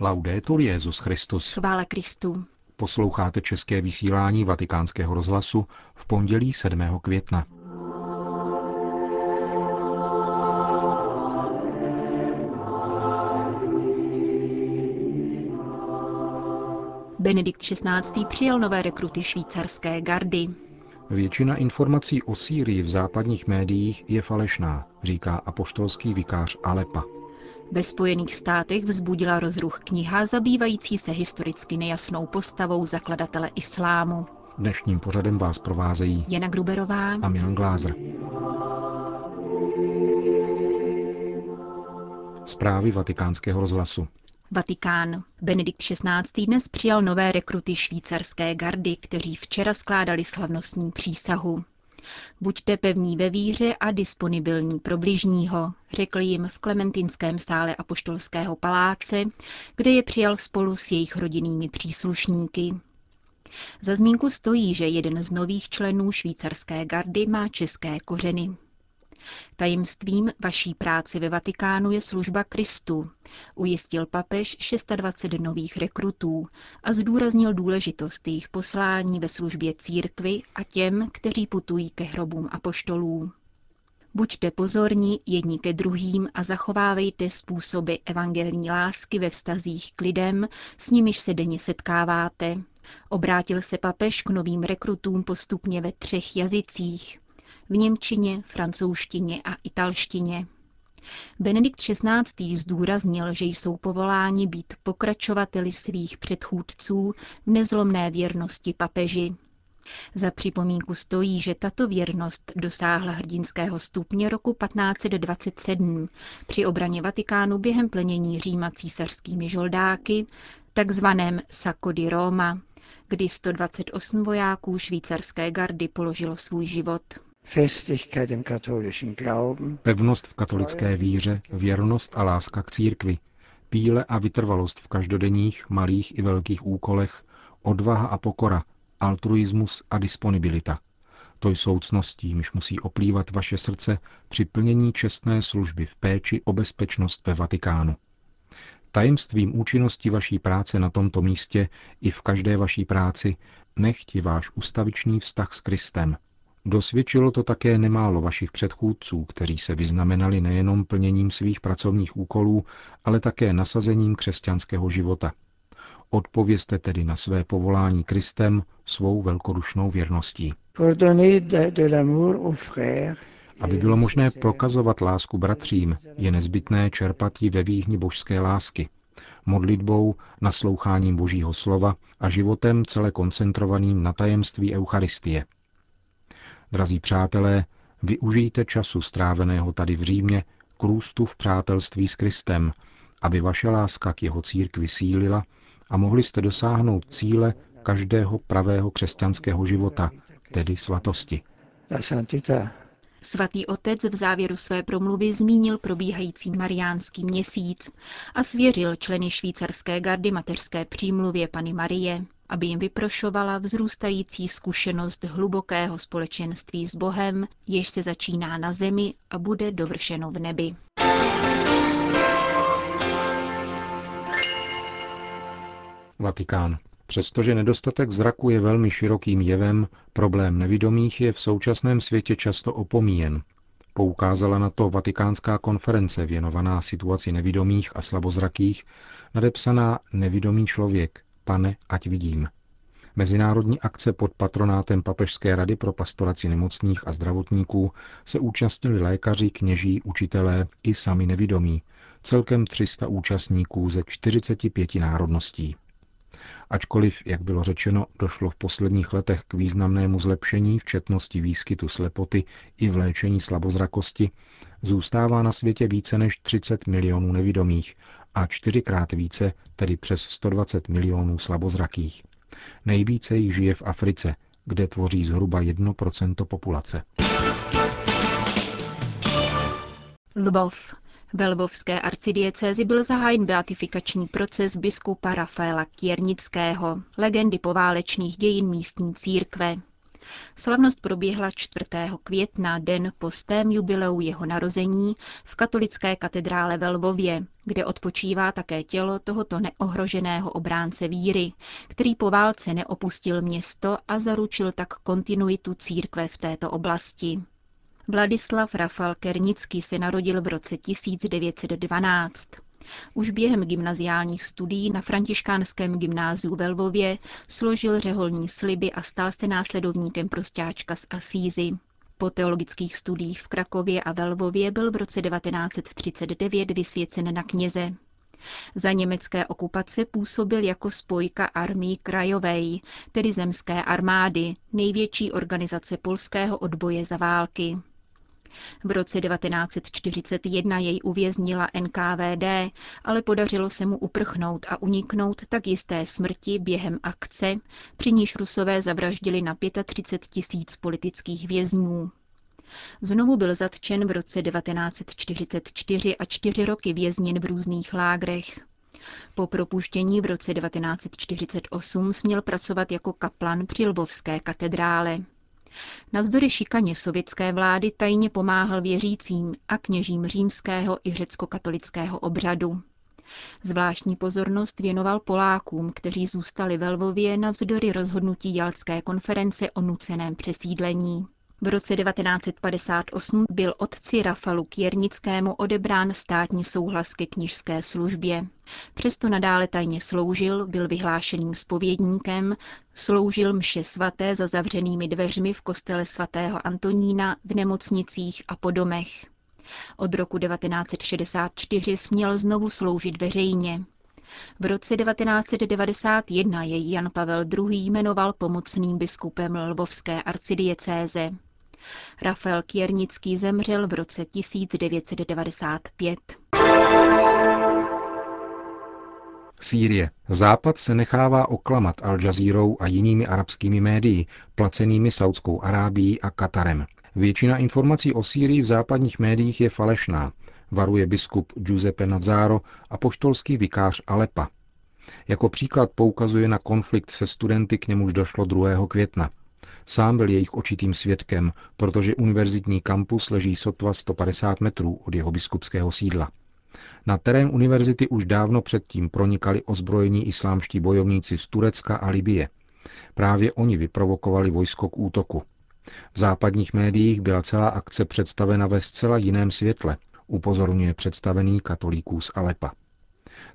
Laudetur Jezus Christus. Chvála Kristu. Posloucháte české vysílání Vatikánského rozhlasu v pondělí 7. května. Benedikt XVI. přijal nové rekruty švýcarské gardy. Většina informací o Sýrii v západních médiích je falešná, říká apoštolský vikář Alepa. Ve Spojených státech vzbudila rozruch kniha zabývající se historicky nejasnou postavou zakladatele islámu. Dnešním pořadem vás provázejí Jana Gruberová a Milan Glázer. Zprávy vatikánského rozhlasu. Vatikán. Benedikt XVI. dnes přijal nové rekruty švýcarské gardy, kteří včera skládali slavnostní přísahu. Buďte pevní ve víře a disponibilní pro bližního, řekl jim v Klementinském sále Apoštolského paláce, kde je přijal spolu s jejich rodinnými příslušníky. Za zmínku stojí, že jeden z nových členů švýcarské gardy má české kořeny. Tajemstvím vaší práce ve Vatikánu je služba Kristu, ujistil papež 26 nových rekrutů a zdůraznil důležitost jejich poslání ve službě církvy a těm, kteří putují ke hrobům apoštolů. Buďte pozorní jedni ke druhým a zachovávejte způsoby evangelní lásky ve vztazích k lidem, s nimiž se denně setkáváte. Obrátil se papež k novým rekrutům postupně ve třech jazycích v němčině, francouzštině a italštině. Benedikt XVI. zdůraznil, že jsou povoláni být pokračovateli svých předchůdců v nezlomné věrnosti papeži. Za připomínku stojí, že tato věrnost dosáhla hrdinského stupně roku 1527 při obraně Vatikánu během plenění Říma císařskými žoldáky, takzvaném Sacco di Roma, kdy 128 vojáků švýcarské gardy položilo svůj život. Pevnost v katolické víře, věrnost a láska k církvi, píle a vytrvalost v každodenních, malých i velkých úkolech, odvaha a pokora, altruismus a disponibilita. To jsou cnosti, jimž musí oplývat vaše srdce při plnění čestné služby v péči o bezpečnost ve Vatikánu. Tajemstvím účinnosti vaší práce na tomto místě i v každé vaší práci nechti váš ustavičný vztah s Kristem, Dosvědčilo to také nemálo vašich předchůdců, kteří se vyznamenali nejenom plněním svých pracovních úkolů, ale také nasazením křesťanského života. Odpovězte tedy na své povolání Kristem svou velkodušnou věrností. Aby bylo možné prokazovat lásku bratřím, je nezbytné čerpat ji ve výhni božské lásky, modlitbou, nasloucháním božího slova a životem celé koncentrovaným na tajemství Eucharistie – Drazí přátelé, využijte času stráveného tady v Římě k růstu v přátelství s Kristem, aby vaše láska k jeho církvi sílila a mohli jste dosáhnout cíle každého pravého křesťanského života, tedy svatosti. Svatý otec v závěru své promluvy zmínil probíhající mariánský měsíc a svěřil členy švýcarské gardy mateřské přímluvě Pany Marie aby jim vyprošovala vzrůstající zkušenost hlubokého společenství s Bohem, jež se začíná na zemi a bude dovršeno v nebi. Vatikán. Přestože nedostatek zraku je velmi širokým jevem, problém nevidomých je v současném světě často opomíjen. Poukázala na to Vatikánská konference věnovaná situaci nevidomých a slabozrakých, nadepsaná Nevidomý člověk, Pane, ať vidím. Mezinárodní akce pod patronátem Papežské rady pro pastoraci nemocných a zdravotníků se účastnili lékaři, kněží, učitelé i sami nevidomí, celkem 300 účastníků ze 45 národností. Ačkoliv, jak bylo řečeno, došlo v posledních letech k významnému zlepšení v četnosti výskytu slepoty i v léčení slabozrakosti, zůstává na světě více než 30 milionů nevidomých a čtyřikrát více, tedy přes 120 milionů slabozrakých. Nejvíce jich žije v Africe, kde tvoří zhruba 1% populace. Lvov. Ve lvovské arcidiecézi byl zahájen beatifikační proces biskupa Rafaela Kiernického, legendy poválečných dějin místní církve. Slavnost proběhla 4. května, den po stém jubileu jeho narození v katolické katedrále ve Lvově, kde odpočívá také tělo tohoto neohroženého obránce víry, který po válce neopustil město a zaručil tak kontinuitu církve v této oblasti. Vladislav Rafal Kernický se narodil v roce 1912. Už během gymnaziálních studií na františkánském gymnáziu ve Lvově složil řeholní sliby a stal se následovníkem prostáčka z Asízy. Po teologických studiích v Krakově a ve Lvově byl v roce 1939 vysvěcen na kněze. Za německé okupace působil jako spojka armii krajovej, tedy zemské armády, největší organizace polského odboje za války. V roce 1941 jej uvěznila NKVD, ale podařilo se mu uprchnout a uniknout tak jisté smrti během akce, při níž Rusové zavraždili na 35 tisíc politických vězňů. Znovu byl zatčen v roce 1944 a čtyři roky vězněn v různých lágrech. Po propuštění v roce 1948 směl pracovat jako kaplan při Lvovské katedrále. Navzdory šikaně sovětské vlády tajně pomáhal věřícím a kněžím římského i řecko-katolického obřadu. Zvláštní pozornost věnoval Polákům, kteří zůstali ve Lvově navzdory rozhodnutí Jalské konference o nuceném přesídlení. V roce 1958 byl otci Rafalu Kiernickému odebrán státní souhlas ke knižské službě. Přesto nadále tajně sloužil, byl vyhlášeným spovědníkem, sloužil mše svaté za zavřenými dveřmi v kostele svatého Antonína, v nemocnicích a po domech. Od roku 1964 směl znovu sloužit veřejně. V roce 1991 jej Jan Pavel II. jmenoval pomocným biskupem Lvovské arcidiecéze. Rafael Kiernický zemřel v roce 1995. Sýrie. Západ se nechává oklamat Al Jazeerou a jinými arabskými médii, placenými Saudskou Arábií a Katarem. Většina informací o Sýrii v západních médiích je falešná, varuje biskup Giuseppe Nazzaro a poštolský vikář Alepa. Jako příklad poukazuje na konflikt se studenty, k němuž došlo 2. května. Sám byl jejich očitým svědkem, protože univerzitní kampus leží sotva 150 metrů od jeho biskupského sídla. Na terén univerzity už dávno předtím pronikali ozbrojení islámští bojovníci z Turecka a Libie. Právě oni vyprovokovali vojsko k útoku. V západních médiích byla celá akce představena ve zcela jiném světle, upozorňuje představený katolíků z Alepa.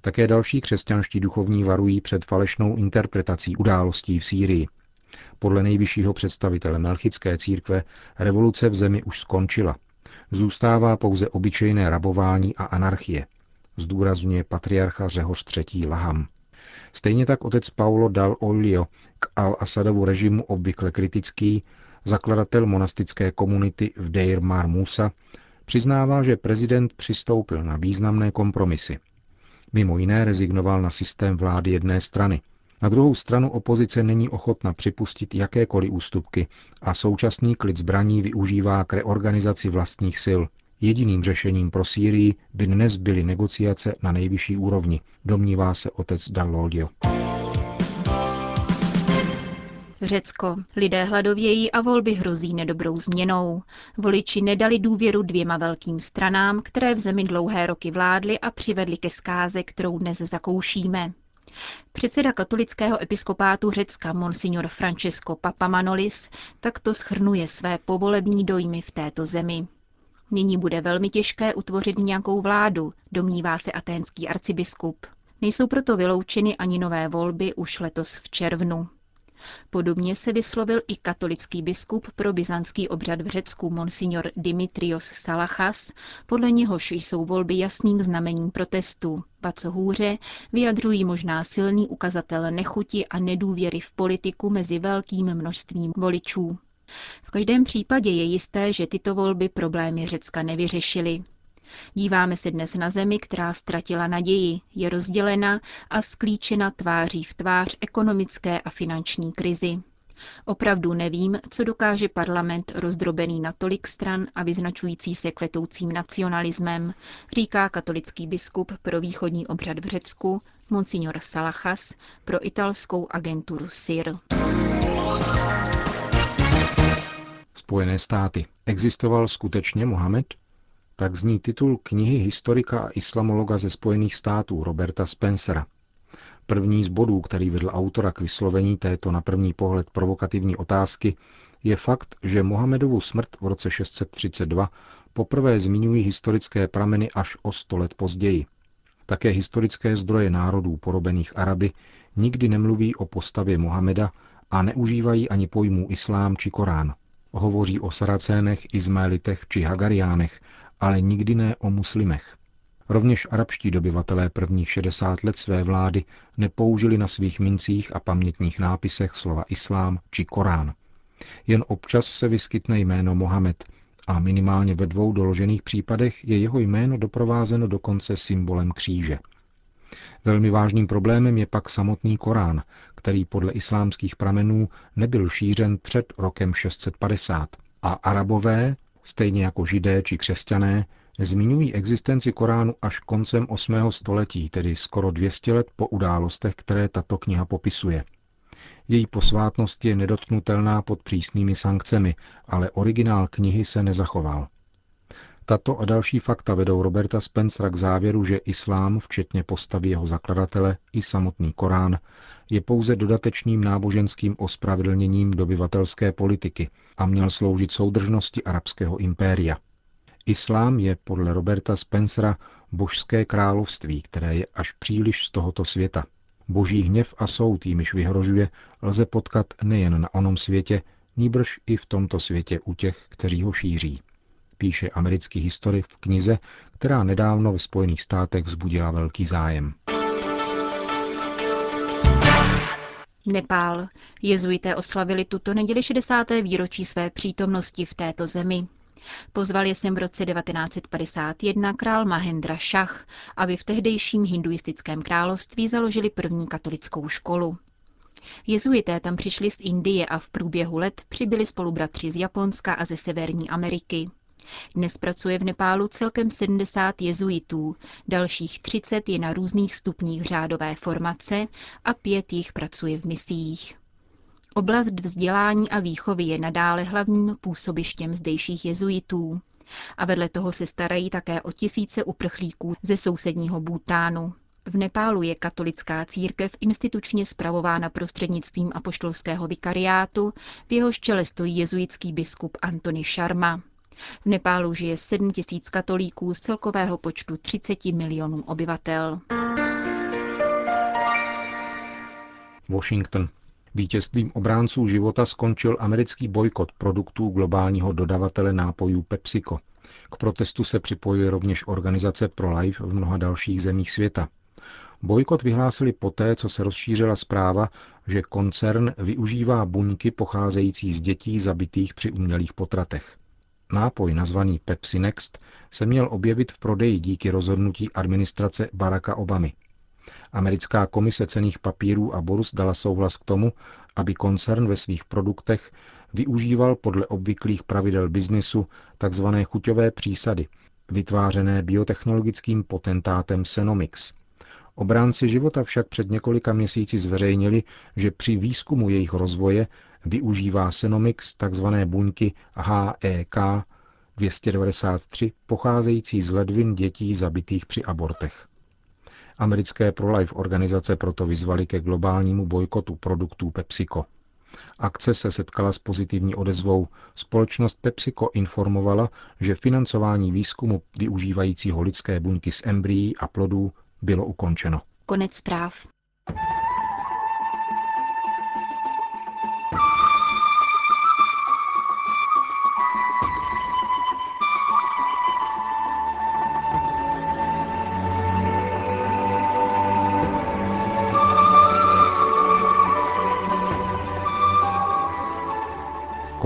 Také další křesťanští duchovní varují před falešnou interpretací událostí v Sýrii. Podle nejvyššího představitele Melchické církve revoluce v zemi už skončila. Zůstává pouze obyčejné rabování a anarchie, zdůrazňuje patriarcha Řehoř III. Laham. Stejně tak otec Paulo Dal Olio, k Al-Asadovu režimu obvykle kritický, zakladatel monastické komunity v Deir Mar Musa, přiznává, že prezident přistoupil na významné kompromisy. Mimo jiné rezignoval na systém vlády jedné strany, na druhou stranu opozice není ochotna připustit jakékoliv ústupky a současný klid zbraní využívá k reorganizaci vlastních sil. Jediným řešením pro Sýrii by dnes byly negociace na nejvyšší úrovni, domnívá se otec Dallodio. Řecko. Lidé hladovějí a volby hrozí nedobrou změnou. Voliči nedali důvěru dvěma velkým stranám, které v zemi dlouhé roky vládly a přivedly ke zkáze, kterou dnes zakoušíme. Předseda katolického episkopátu Řecka Monsignor Francesco Papamanolis takto schrnuje své povolební dojmy v této zemi. Nyní bude velmi těžké utvořit nějakou vládu, domnívá se aténský arcibiskup. Nejsou proto vyloučeny ani nové volby už letos v červnu. Podobně se vyslovil i katolický biskup pro byzantský obřad v Řecku Monsignor Dimitrios Salachas, podle něhož jsou volby jasným znamením protestu. A co hůře, vyjadřují možná silný ukazatel nechuti a nedůvěry v politiku mezi velkým množstvím voličů. V každém případě je jisté, že tyto volby problémy Řecka nevyřešily. Díváme se dnes na zemi, která ztratila naději, je rozdělena a sklíčena tváří v tvář ekonomické a finanční krizi. Opravdu nevím, co dokáže parlament rozdrobený na tolik stran a vyznačující se kvetoucím nacionalismem, říká katolický biskup pro východní obřad v Řecku, Monsignor Salachas, pro italskou agenturu SIR. Spojené státy. Existoval skutečně Mohamed? Tak zní titul knihy historika a islamologa ze Spojených států Roberta Spencera. První z bodů, který vedl autora k vyslovení této na první pohled provokativní otázky, je fakt, že Mohamedovu smrt v roce 632 poprvé zmiňují historické prameny až o sto let později. Také historické zdroje národů porobených Araby nikdy nemluví o postavě Mohameda a neužívají ani pojmů islám či Korán. Hovoří o Saracénech, Izmaelitech či Hagariánech, ale nikdy ne o muslimech. Rovněž arabští dobyvatelé prvních 60 let své vlády nepoužili na svých mincích a pamětních nápisech slova islám či Korán. Jen občas se vyskytne jméno Mohamed a minimálně ve dvou doložených případech je jeho jméno doprovázeno dokonce symbolem kříže. Velmi vážným problémem je pak samotný Korán, který podle islámských pramenů nebyl šířen před rokem 650. A arabové, stejně jako židé či křesťané, zmiňují existenci Koránu až koncem 8. století, tedy skoro 200 let po událostech, které tato kniha popisuje. Její posvátnost je nedotknutelná pod přísnými sankcemi, ale originál knihy se nezachoval. Tato a další fakta vedou Roberta Spencera k závěru, že islám, včetně postavy jeho zakladatele i samotný Korán, je pouze dodatečným náboženským ospravedlněním dobyvatelské politiky a měl sloužit soudržnosti arabského impéria. Islám je podle Roberta Spencera božské království, které je až příliš z tohoto světa. Boží hněv a soud, jimiž vyhrožuje, lze potkat nejen na onom světě, níbrž i v tomto světě u těch, kteří ho šíří píše americký historik v knize, která nedávno ve Spojených státech vzbudila velký zájem. Nepál. Jezuité oslavili tuto neděli 60. výročí své přítomnosti v této zemi. Pozval je sem v roce 1951 král Mahendra Shah, aby v tehdejším hinduistickém království založili první katolickou školu. Jezuité tam přišli z Indie a v průběhu let přibyli spolubratři z Japonska a ze Severní Ameriky. Dnes pracuje v Nepálu celkem 70 jezuitů, dalších 30 je na různých stupních řádové formace a pět jich pracuje v misiích. Oblast vzdělání a výchovy je nadále hlavním působištěm zdejších jezuitů. A vedle toho se starají také o tisíce uprchlíků ze sousedního Bútánu. V Nepálu je katolická církev institučně spravována prostřednictvím apoštolského vikariátu, v jehož čele stojí jezuitský biskup Antony Sharma. V Nepálu žije 7 tisíc katolíků z celkového počtu 30 milionů obyvatel. Washington. Vítězstvím obránců života skončil americký bojkot produktů globálního dodavatele nápojů PepsiCo. K protestu se připojuje rovněž organizace ProLife v mnoha dalších zemích světa. Bojkot vyhlásili poté, co se rozšířila zpráva, že koncern využívá buňky pocházející z dětí zabitých při umělých potratech. Nápoj nazvaný Pepsi Next se měl objevit v prodeji díky rozhodnutí administrace Baracka Obamy. Americká komise cených papírů a burz dala souhlas k tomu, aby koncern ve svých produktech využíval podle obvyklých pravidel biznisu tzv. chuťové přísady, vytvářené biotechnologickým potentátem Senomix. Obránci života však před několika měsíci zveřejnili, že při výzkumu jejich rozvoje využívá Senomix tzv. buňky HEK 293 pocházející z ledvin dětí zabitých při abortech. Americké pro-life organizace proto vyzvaly ke globálnímu bojkotu produktů PepsiCo. Akce se setkala s pozitivní odezvou. Společnost PepsiCo informovala, že financování výzkumu využívajícího lidské buňky z embryí a plodů bylo ukončeno. Konec zpráv.